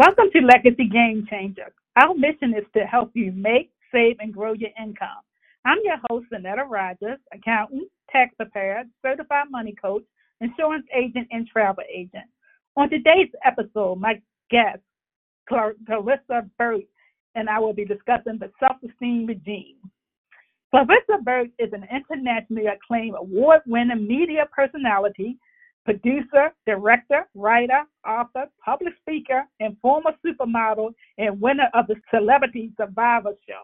Welcome to Legacy Game Changer. Our mission is to help you make, save, and grow your income. I'm your host, Annetta Rogers, accountant, tax preparer, certified money coach, insurance agent, and travel agent. On today's episode, my guest, Clarissa Burt, and I will be discussing the self-esteem regime. Clarissa Burt is an internationally acclaimed award-winning media personality producer, director, writer, author, public speaker, and former supermodel and winner of the Celebrity Survivor Show.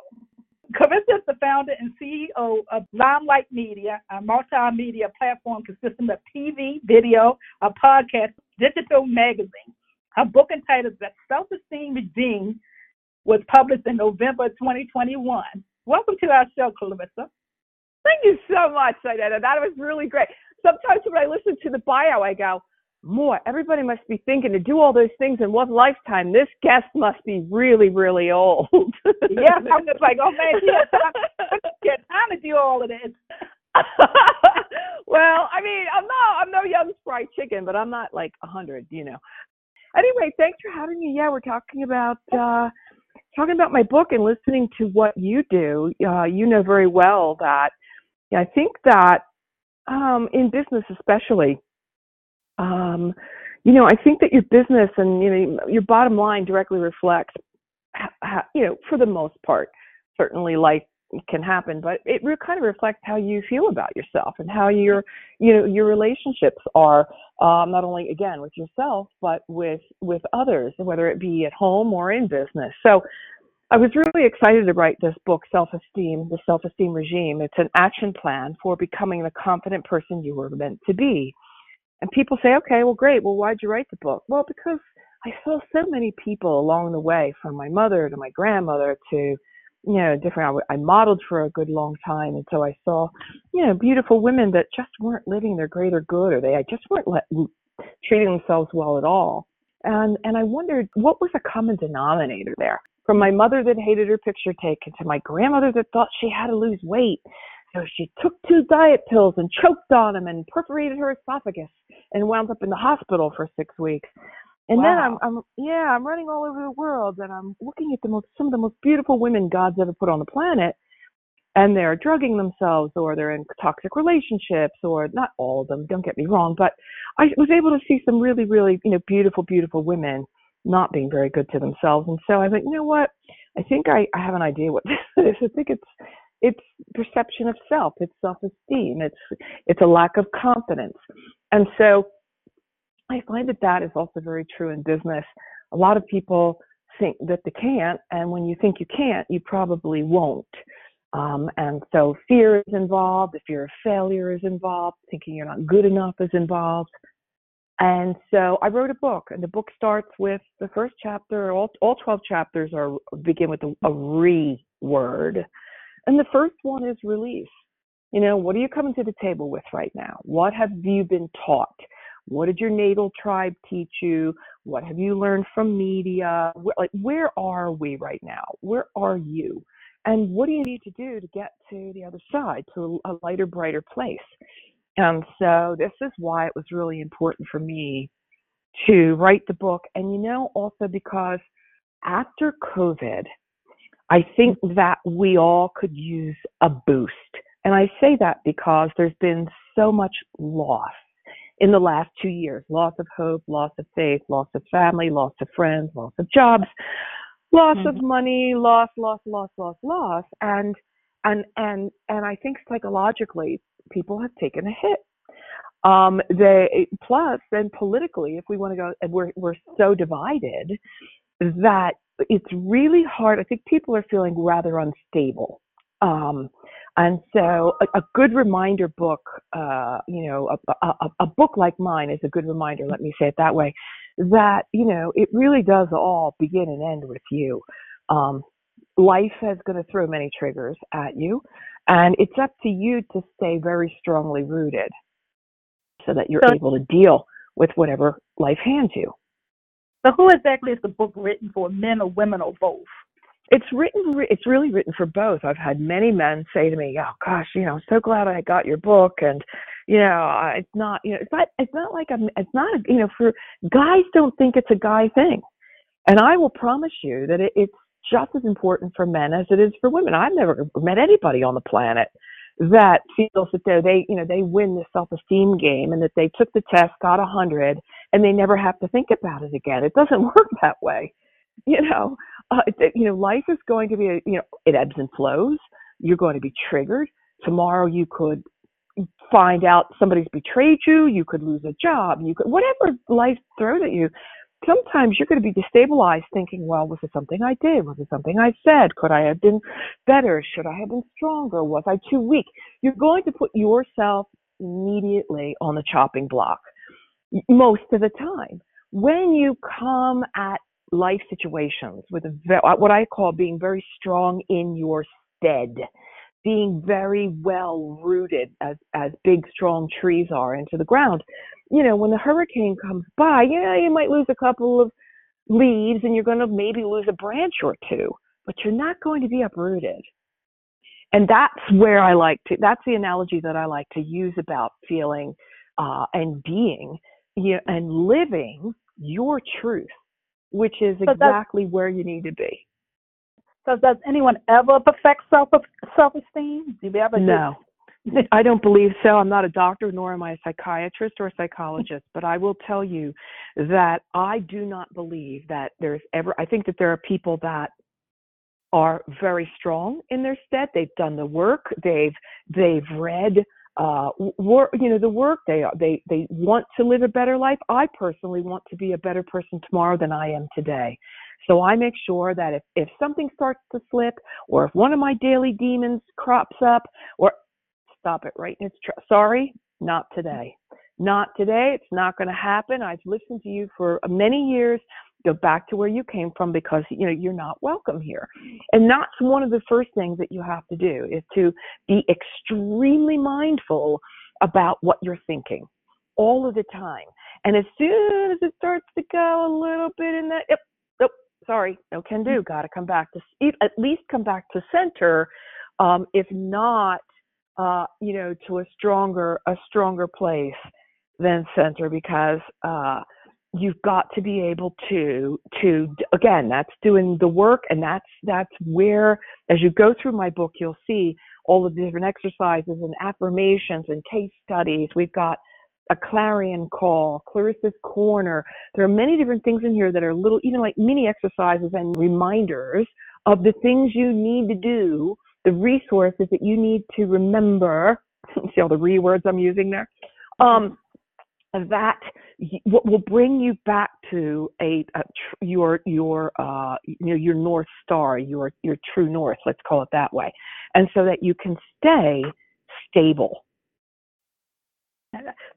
Clarissa is the founder and CEO of Limelight Media, a multimedia platform consisting of TV, video, a podcast, digital magazine. Her book entitled The Self-Esteem Regime was published in November 2021. Welcome to our show, Clarissa. Thank you so much, Annetta. That was really great sometimes when I listen to the bio, I go, more. Everybody must be thinking to do all those things in one lifetime. This guest must be really, really old. yeah, I'm just like, oh man, yeah, get time to do all of this. well, I mean, I'm not, I'm no young fried chicken, but I'm not like a hundred, you know. Anyway, thanks for having me. Yeah, we're talking about uh talking about my book and listening to what you do. Uh, you know very well that yeah, I think that um, in business especially, um, you know, I think that your business and you know your bottom line directly reflects, how, you know, for the most part, certainly life can happen, but it kind of reflects how you feel about yourself and how your, you know, your relationships are, um, not only again with yourself, but with with others, whether it be at home or in business. So, I was really excited to write this book, Self Esteem, The Self Esteem Regime. It's an action plan for becoming the confident person you were meant to be. And people say, okay, well, great. Well, why'd you write the book? Well, because I saw so many people along the way, from my mother to my grandmother to, you know, different. I modeled for a good long time. And so I saw, you know, beautiful women that just weren't living their greater good or they just weren't let, mm, treating themselves well at all. And, and I wondered what was a common denominator there from my mother that hated her picture taken to my grandmother that thought she had to lose weight. So she took two diet pills and choked on them and perforated her esophagus and wound up in the hospital for six weeks. And wow. then I'm, I'm, yeah, I'm running all over the world and I'm looking at the most, some of the most beautiful women God's ever put on the planet. And they're drugging themselves or they're in toxic relationships or not all of them, don't get me wrong, but I was able to see some really, really, you know, beautiful, beautiful women not being very good to themselves. And so I think, you know what? I think I, I have an idea what this is. I think it's it's perception of self, it's self-esteem, it's it's a lack of confidence. And so I find that that is also very true in business. A lot of people think that they can't, and when you think you can't, you probably won't. Um, and so fear is involved, the fear of failure is involved, thinking you're not good enough is involved. And so I wrote a book, and the book starts with the first chapter. All all twelve chapters are begin with a, a re word, and the first one is release. You know, what are you coming to the table with right now? What have you been taught? What did your natal tribe teach you? What have you learned from media? Where, like, where are we right now? Where are you? And what do you need to do to get to the other side, to a lighter, brighter place? And so this is why it was really important for me to write the book. And you know, also because after COVID, I think that we all could use a boost. And I say that because there's been so much loss in the last two years loss of hope, loss of faith, loss of family, loss of friends, loss of jobs, loss mm-hmm. of money, loss, loss, loss, loss, loss. And and and and I think psychologically people have taken a hit. Um, they plus then politically, if we want to go, and we're we're so divided that it's really hard. I think people are feeling rather unstable. Um, and so a, a, good reminder book, uh, you know, a, a, a, book like mine is a good reminder, let me say it that way, that, you know, it really does all begin and end with you. Um, life is going to throw many triggers at you, and it's up to you to stay very strongly rooted so that you're so, able to deal with whatever life hands you. So, who exactly is the book written for, men or women or both? It's written. It's really written for both. I've had many men say to me, "Oh gosh, you know, I'm so glad I got your book," and you know, it's not, you know, it's not, it's not like I'm, it's not, you know, for guys don't think it's a guy thing And I will promise you that it, it's just as important for men as it is for women. I've never met anybody on the planet that feels that they, they you know, they win the self-esteem game and that they took the test, got a hundred, and they never have to think about it again. It doesn't work that way. You know, uh, you know, life is going to be, a, you know, it ebbs and flows. You're going to be triggered. Tomorrow you could find out somebody's betrayed you. You could lose a job. You could, whatever life throws at you sometimes you're going to be destabilized thinking, well, was it something I did? Was it something I said? Could I have been better? Should I have been stronger? Was I too weak? You're going to put yourself immediately on the chopping block most of the time. When you come at life situations with a, uh, what I call being very strong in your stead, being very well rooted as as big strong trees are into the ground you know when the hurricane comes by yeah you might lose a couple of leaves and you're going to maybe lose a branch or two but you're not going to be uprooted and that's where i like to that's the analogy that i like to use about feeling uh, and being you know, and living your truth which is exactly where you need to be so does anyone ever perfect self self esteem? Do you ever? No. I don't believe so. I'm not a doctor, nor am I a psychiatrist or a psychologist, but I will tell you that I do not believe that there's ever, I think that there are people that are very strong in their stead. They've done the work. They've, they've read, uh, work, you know, the work they are, they, they want to live a better life. I personally want to be a better person tomorrow than I am today. So I make sure that if, if something starts to slip or if one of my daily demons crops up or stop it right in its sorry, not today. Not today. It's not going to happen. I've listened to you for many years. Go back to where you came from because you know you're not welcome here. And that's one of the first things that you have to do is to be extremely mindful about what you're thinking all of the time. And as soon as it starts to go a little bit in that, yep, sorry, no can do. Mm-hmm. Got to come back to at least come back to center, um, if not, uh, you know, to a stronger a stronger place than center because uh, you've got to be able to to again that's doing the work and that's that's where as you go through my book you'll see all of the different exercises and affirmations and case studies we've got a clarion call, Clarissa's corner. There are many different things in here that are little, even like mini exercises and reminders of the things you need to do, the resources that you need to remember. See all the re words I'm using there. Um, that will bring you back to a, a tr- your your uh, you know your north star, your your true north. Let's call it that way, and so that you can stay stable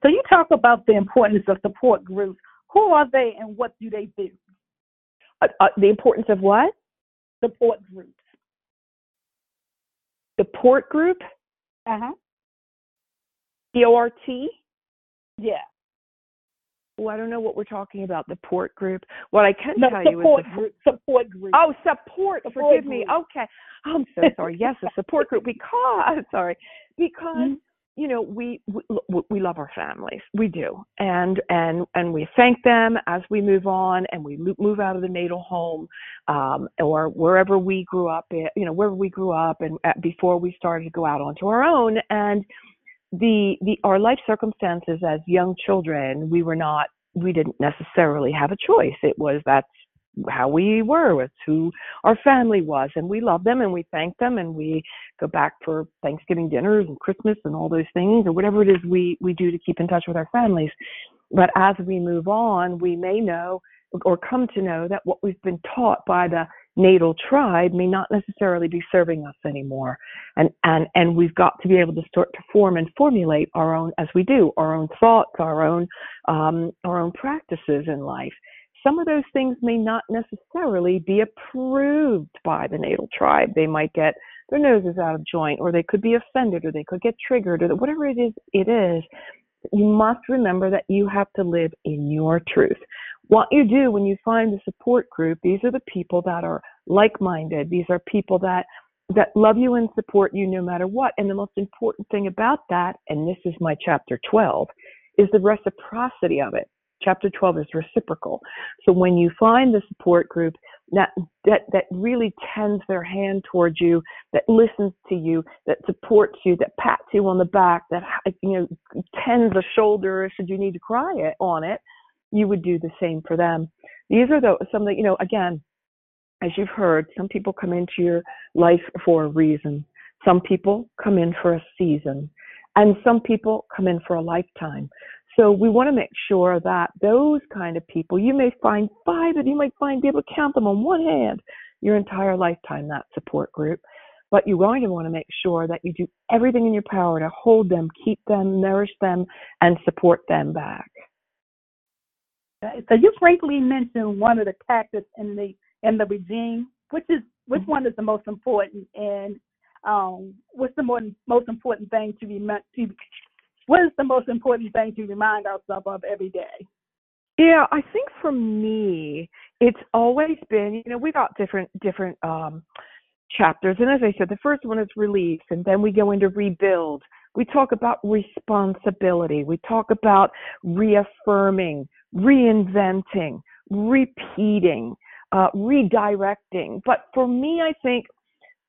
so you talk about the importance of support groups. Who are they and what do they do? Uh, uh, the importance of what? Support groups. Support group? Uh huh. P O R T? Yeah. Well, I don't know what we're talking about. The port group. What I can no, tell you is the, group. Support group. Oh, support. support Forgive group. me. Okay. I'm so sorry. Yes, a support group because sorry because mm-hmm you know we, we we love our families. We do. And and and we thank them as we move on and we move out of the natal home um or wherever we grew up you know wherever we grew up and before we started to go out onto our own. And the the our life circumstances as young children we were not we didn't necessarily have a choice. It was that's how we were, it's who our family was, and we love them and we thank them and we go back for Thanksgiving dinners and Christmas and all those things or whatever it is we we do to keep in touch with our families. But as we move on, we may know or come to know that what we've been taught by the natal tribe may not necessarily be serving us anymore and and and we've got to be able to start to form and formulate our own as we do our own thoughts our own um, our own practices in life some of those things may not necessarily be approved by the natal tribe. They might get their noses out of joint, or they could be offended, or they could get triggered, or whatever it is, it is. You must remember that you have to live in your truth. What you do when you find the support group, these are the people that are like-minded. These are people that that love you and support you no matter what. And the most important thing about that, and this is my chapter 12, is the reciprocity of it chapter 12 is reciprocal. So when you find the support group that, that, that really tends their hand towards you, that listens to you, that supports you, that pats you on the back, that, you know, tends a shoulder should you need to cry it, on it, you would do the same for them. These are the, some that, you know, again, as you've heard, some people come into your life for a reason. Some people come in for a season and some people come in for a lifetime. So we want to make sure that those kind of people, you may find five and you might find be able to count them on one hand your entire lifetime, that support group. But you're going to want to make sure that you do everything in your power to hold them, keep them, nourish them, and support them back. So you frankly mentioned one of the tactics in the in the regime. Which is which mm-hmm. one is the most important, and um, what's the more, most important thing to be to what is the most important thing to remind ourselves of every day? Yeah, I think for me, it's always been, you know, we got different different um chapters. And as I said, the first one is release, and then we go into rebuild. We talk about responsibility. We talk about reaffirming, reinventing, repeating, uh, redirecting. But for me, I think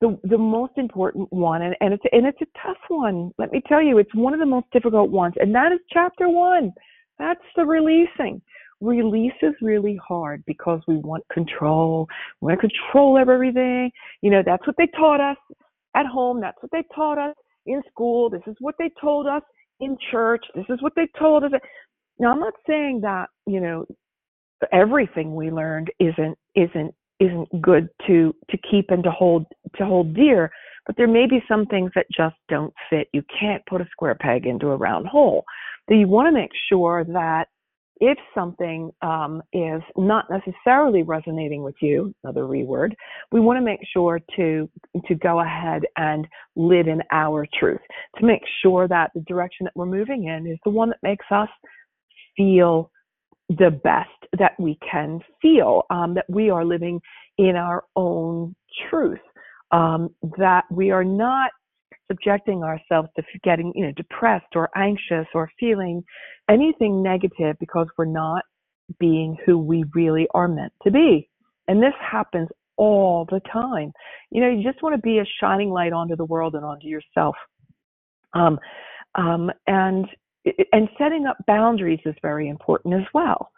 the the most important one and, and it's and it's a tough one. Let me tell you it's one of the most difficult ones and that is chapter one. That's the releasing. Release is really hard because we want control. We want to control everything. You know that's what they taught us at home. That's what they taught us in school. This is what they told us in church. This is what they told us. Now i'm not saying that you know everything we learned isn't isn't isn't good to to keep and to hold to hold dear but there may be some things that just don't fit. You can't put a square peg into a round hole. So you want to make sure that if something um, is not necessarily resonating with you another reword we want to make sure to to go ahead and live in our truth to make sure that the direction that we're moving in is the one that makes us feel the best that we can feel, um, that we are living in our own truth, um, that we are not subjecting ourselves to getting, you know, depressed or anxious or feeling anything negative because we're not being who we really are meant to be. And this happens all the time. You know, you just want to be a shining light onto the world and onto yourself. Um, um, and and setting up boundaries is very important as well.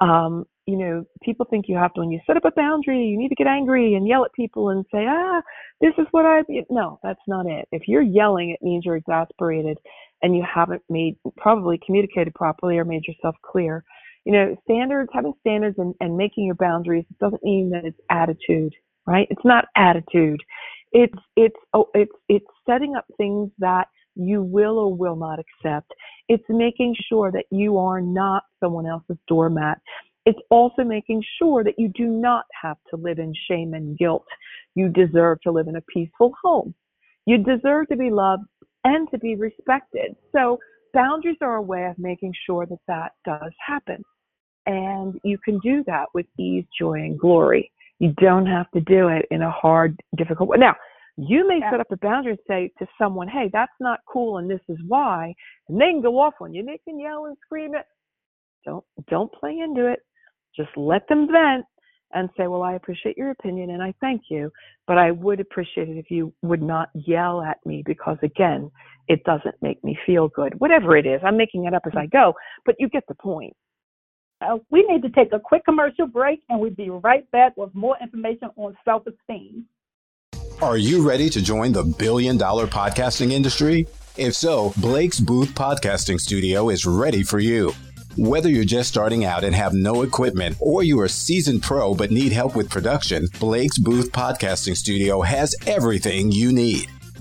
Um, you know, people think you have to, when you set up a boundary, you need to get angry and yell at people and say, ah, this is what I, no, that's not it. If you're yelling, it means you're exasperated and you haven't made, probably communicated properly or made yourself clear. You know, standards, having standards and, and making your boundaries it doesn't mean that it's attitude, right? It's not attitude. It's, it's, oh, it's, it's setting up things that you will or will not accept. It's making sure that you are not someone else's doormat. It's also making sure that you do not have to live in shame and guilt. You deserve to live in a peaceful home. You deserve to be loved and to be respected. So boundaries are a way of making sure that that does happen. And you can do that with ease, joy, and glory. You don't have to do it in a hard, difficult way. Now, you may yeah. set up a boundary and say to someone, hey, that's not cool and this is why. And they can go off on you. They can yell and scream it. Don't don't play into it. Just let them vent and say, Well, I appreciate your opinion and I thank you, but I would appreciate it if you would not yell at me because again, it doesn't make me feel good. Whatever it is. I'm making it up as I go, but you get the point. Uh, we need to take a quick commercial break and we'll be right back with more information on self esteem. Are you ready to join the billion dollar podcasting industry? If so, Blake's Booth Podcasting Studio is ready for you. Whether you're just starting out and have no equipment, or you're a seasoned pro but need help with production, Blake's Booth Podcasting Studio has everything you need.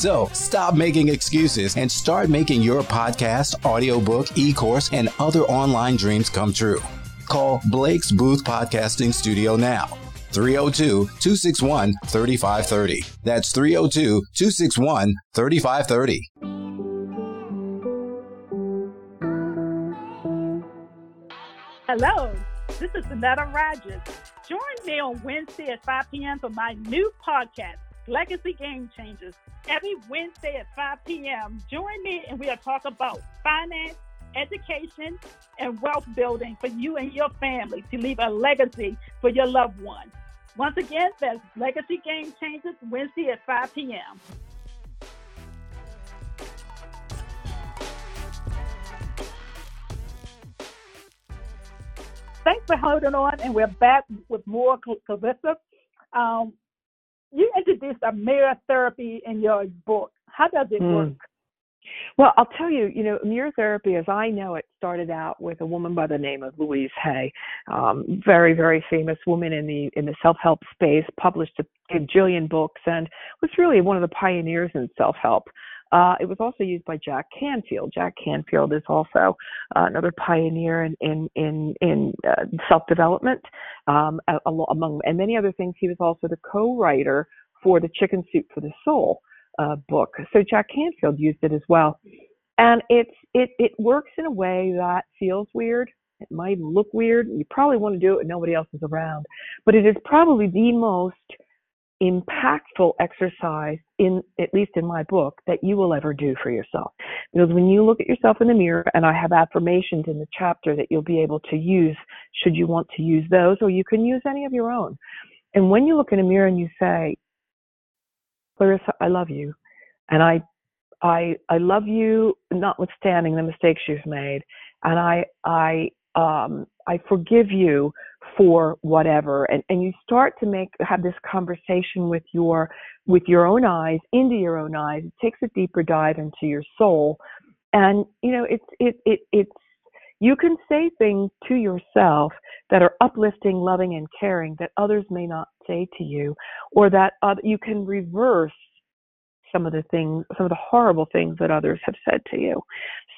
So stop making excuses and start making your podcast, audiobook, e course, and other online dreams come true. Call Blake's Booth Podcasting Studio now. 302 261 3530. That's 302 261 3530. Hello, this is Annetta Rogers. Join me on Wednesday at 5 p.m. for my new podcast, Legacy Game Changers. Every Wednesday at 5 p.m., join me and we'll talk about finance, education, and wealth building for you and your family to leave a legacy for your loved ones. Once again, that's Legacy Game Changers, Wednesday at 5 p.m. Thanks for holding on, and we're back with more Clarissa. Um, you introduced a mirror therapy in your book. How does it mm. work? Well, I'll tell you, you know, mirror therapy, as I know it, started out with a woman by the name of Louise Hay, um, very, very famous woman in the in the self-help space, published a gajillion books, and was really one of the pioneers in self-help. Uh, it was also used by Jack Canfield. Jack Canfield is also uh, another pioneer in in in, in uh, self development. Um, among and many other things, he was also the co-writer for the Chicken Soup for the Soul uh, book. So Jack Canfield used it as well, and it's it it works in a way that feels weird. It might look weird. You probably want to do it when nobody else is around, but it is probably the most impactful exercise in at least in my book that you will ever do for yourself. Because when you look at yourself in the mirror and i have affirmations in the chapter that you'll be able to use should you want to use those or you can use any of your own. And when you look in a mirror and you say clarissa i love you. And i i i love you notwithstanding the mistakes you've made. And i i um i forgive you for whatever. And and you start to make have this conversation with your with your own eyes into your own eyes. It takes a deeper dive into your soul. And you know it's it it it's you can say things to yourself that are uplifting loving and caring that others may not say to you or that you can reverse some of the things some of the horrible things that others have said to you.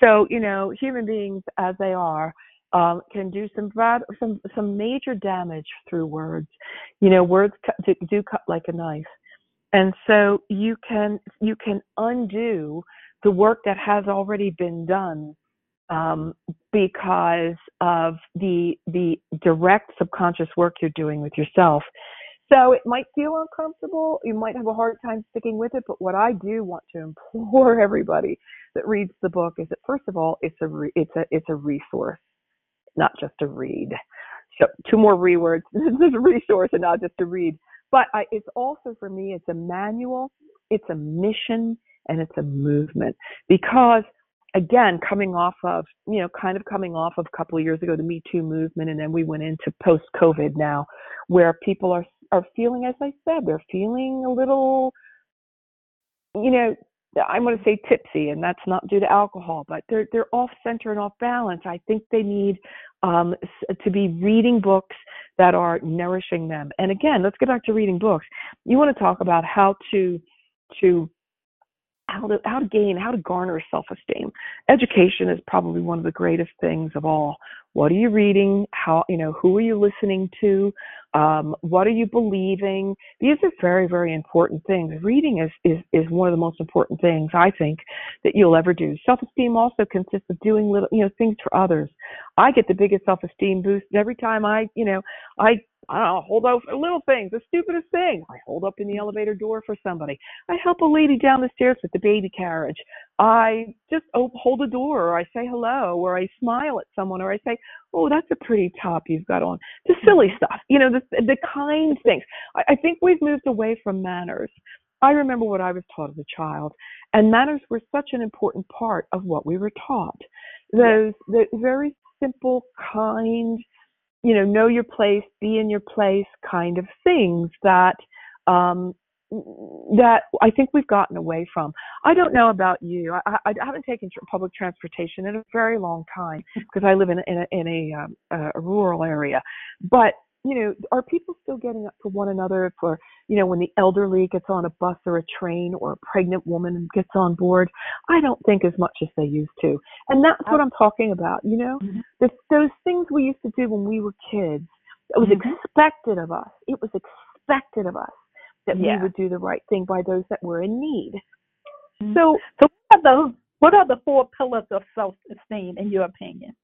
So you know human beings as they are um, can do some some some major damage through words. You know, words cut, do cut like a knife, and so you can you can undo the work that has already been done um, because of the the direct subconscious work you're doing with yourself. So it might feel uncomfortable. You might have a hard time sticking with it. But what I do want to implore everybody that reads the book is that first of all, it's a re- it's a it's a resource not just a read. So two more rewords. This is a resource and not just a read. But I, it's also for me, it's a manual, it's a mission, and it's a movement. Because again, coming off of, you know, kind of coming off of a couple of years ago, the Me Too movement, and then we went into post COVID now, where people are are feeling, as I said, they're feeling a little, you know, I'm going to say tipsy, and that's not due to alcohol, but they're they're off center and off balance. I think they need um, to be reading books that are nourishing them. And again, let's get back to reading books. You want to talk about how to to how to how to gain how to garner self-esteem. Education is probably one of the greatest things of all. What are you reading? How you know who are you listening to? Um, what are you believing? These are very, very important things. Reading is, is, is one of the most important things I think that you'll ever do. Self-esteem also consists of doing little, you know, things for others. I get the biggest self-esteem boost every time I, you know, I I don't know, hold out for little things, the stupidest thing. I hold up in the elevator door for somebody. I help a lady down the stairs with the baby carriage. I just hold a door, or I say hello, or I smile at someone, or I say, "Oh, that's a pretty top you've got on." The mm-hmm. silly stuff, you know, the the kind things. I, I think we've moved away from manners. I remember what I was taught as a child, and manners were such an important part of what we were taught. Those the very simple, kind, you know, know your place, be in your place kind of things that um, that I think we've gotten away from. I don't know about you. I, I, haven't taken public transportation in a very long time because I live in, in a, in a, um, a rural area. But you know, are people still getting up for one another for, you know, when the elderly gets on a bus or a train or a pregnant woman gets on board? I don't think as much as they used to. And that's what I'm talking about, you know? Mhm. The, those things we used to do when we were kids, it was Mhm. expected of us. It was expected of us that Yeah. we would do the right thing by those that were in need. Mhm. So So what are those? What are the four pillars of self-esteem in your opinion?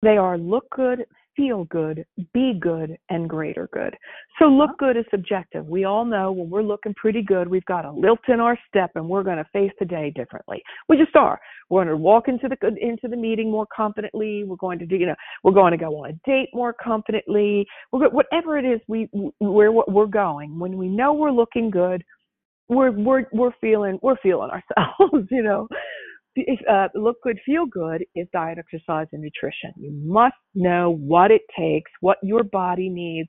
They are look good, feel good, be good, and greater good. So uh-huh. look good is subjective. We all know when we're looking pretty good, we've got a lilt in our step, and we're going to face the day differently. We just are. We're going to walk into the into the meeting more confidently. We're going to do, you know, we're going to go on a date more confidently. We're whatever it is we where we're going. When we know we're looking good, we're we're we're feeling we're feeling ourselves. You know uh, look good, feel good is diet, exercise, and nutrition. You must know what it takes, what your body needs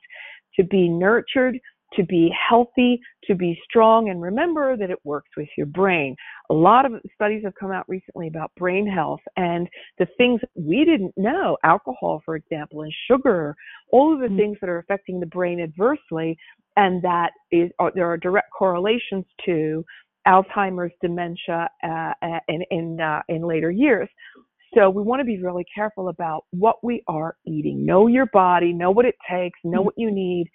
to be nurtured, to be healthy, to be strong, and remember that it works with your brain. A lot of studies have come out recently about brain health and the things we didn't know, alcohol, for example, and sugar, all of the Mm. things that are affecting the brain adversely, and that is, are, there are direct correlations to Alzheimer's, dementia, uh, uh, in in, uh, in later years. So we want to be really careful about what we are eating. Know your body, know what it takes, know what you need,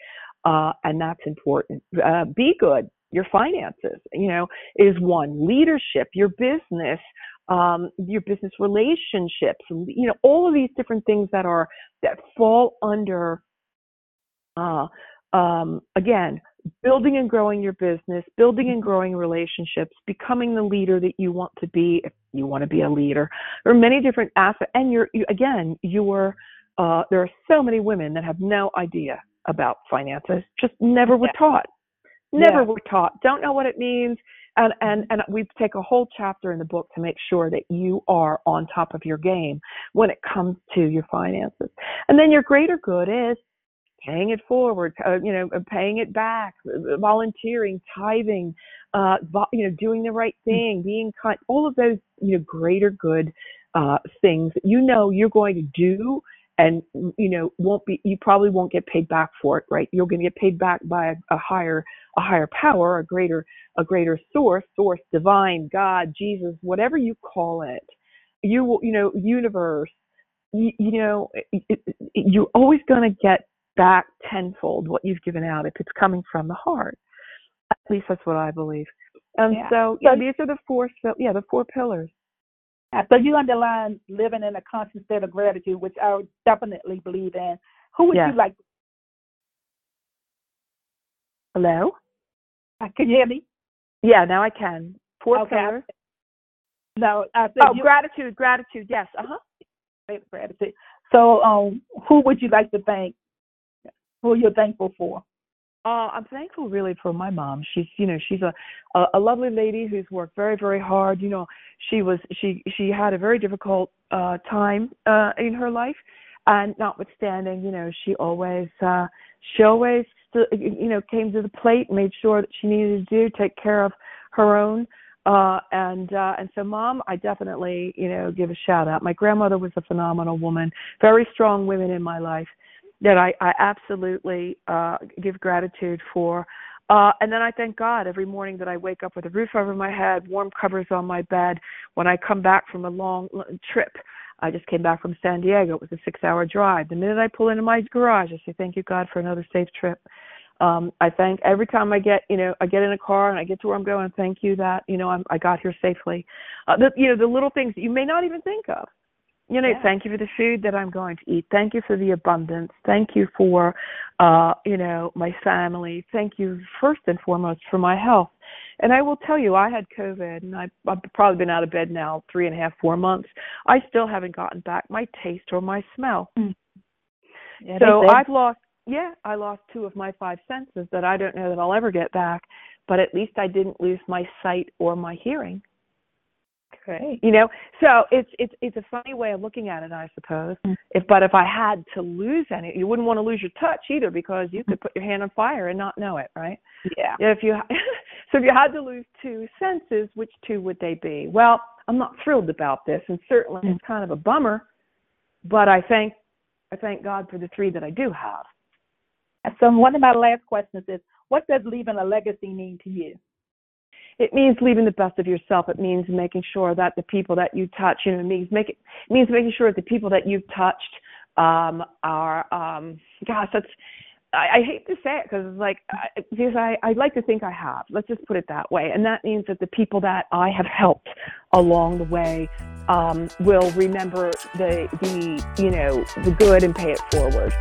uh, and that's important. Uh, be good. Your finances, you know, is one. Leadership, your business, um, your business relationships, you know, all of these different things that are that fall under. Uh, um, again, building and growing your business, building and growing relationships, becoming the leader that you want to be if you want to be a leader. There are many different aspects, and you're you, again, you're uh, there are so many women that have no idea about finances, just never were taught, never Yeah. were taught, don't know what it means. And, and and we take a whole chapter in the book to make sure that you are on top of your game when it comes to your finances. And then your greater good is paying it forward, uh, you know, uh, paying it back, uh, volunteering, tithing, uh, vo- you know, doing the right thing, being kind, all of those, you know, greater good uh, things that you know you're going to do and you know won't be you probably won't get paid back for it right? You're going to get paid back by a, a higher a higher power a greater a greater source source divine god jesus whatever you call it. You will you know universe you, you know it, it, you're always going to get back tenfold what you've given out if it's coming from the heart. At least that's what I believe. And Yeah. so, yeah, these are the four. Yeah, the four pillars. So you underline living in a constant state of gratitude, which I definitely believe in. Who would Yeah. you like? Hello. uh, Can you hear me? Yeah, now I can. Four Okay, pillars. No, I said Oh, you gratitude, gratitude. Yes. Uh huh. gratitude. So, um, who would you like to thank? Who you're thankful for? Uh, I'm thankful really for my mom. She's, you know, she's a, a a lovely lady who's worked very, very hard. You know, she was she she had a very difficult uh time uh in her life, and notwithstanding, you know, she always uh she always st- you know came to the plate, made sure that she needed to do take care of her own. Uh and uh and so mom I definitely, you know, give a shout out. My grandmother was a phenomenal woman, very strong women in my life that I, I absolutely uh, give gratitude for. Uh, and then I thank God every morning that I wake up with a roof over my head, warm covers on my bed. When I come back from a long trip, I just came back from San Diego. It was a six-hour drive. The minute I pull into my garage, I say, "Thank you, God, for another safe trip." Um, I thank every time I get, you know, I get in a car and I get to where I'm going. Thank you that you know I'm, I got here safely. Uh, the, you know, the little things that you may not even think of you know Yeah. thank you for the food that i'm going to eat. Thank you for the abundance. Thank you for uh you know my family. Thank you first and foremost for my health. And i will tell you i had covid and i've, I've probably been out of bed now three and a half four months. I still haven't gotten back my taste or my smell. Yeah, so i've lost yeah i lost two of my five senses that i don't know that i'll ever get back but at least i didn't lose my sight or my hearing great. you know so it's it's it's a funny way of looking at it i suppose Mm. if but if i had to lose any you wouldn't want to lose your touch either because you could put your hand on fire and not know it right Yeah. if you so if you had to lose two senses which two would they be well i'm not thrilled about this and certainly Mm. it's kind of a bummer but i thank i thank god for the three that i do have So one of my last questions is, what does leaving a legacy mean to you? It means leaving the best of yourself. It means making sure that the people that you touch, you know, it means make it, it means making sure that the people that you've touched um, are, um, gosh, that's I, I hate to say it because it's like I, because I I like to think I have. Let's just put it that way, and that means that the people that I have helped along the way um, will remember the the you know the good and pay it forward.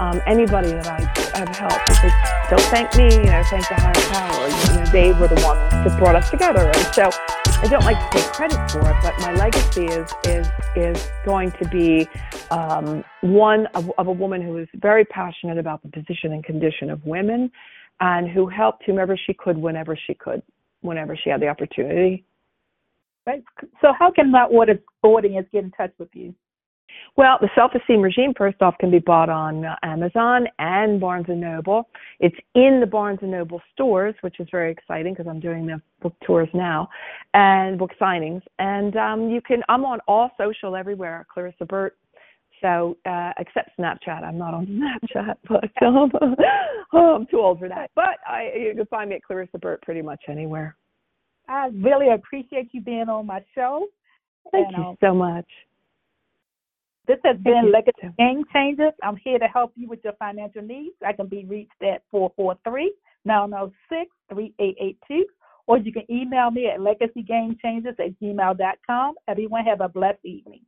Um, anybody that I have helped, they don't thank me, you know, thank the higher power. You know, they were the ones that brought us together, and so I don't like to take credit for it, but my legacy is is is going to be um, one of, of, a woman who is very passionate about the position and condition of women, and who helped whomever she could whenever she could, whenever she had the opportunity. Right. So, how can my audience get in touch with you? Well, the Self Esteem Regime, first off, can be bought on uh, Amazon and Barnes and Noble. It's in the Barnes and Noble stores, which is very exciting because I'm doing the book tours now and book signings. And um, you can, I'm on all social everywhere, Clarissa Burt. So, uh, except Snapchat, I'm not on Snapchat, but um, oh, I'm too old for that. But I, you can find me at Clarissa Burt pretty much anywhere. I really appreciate you being on my show. Thank and, you um, so much. This has been Legacy Game Changers. I'm here to help you with your financial needs. I can be reached at 443 906 3882, or you can email me at legacygamechangers at gmail.com. Everyone have a blessed evening.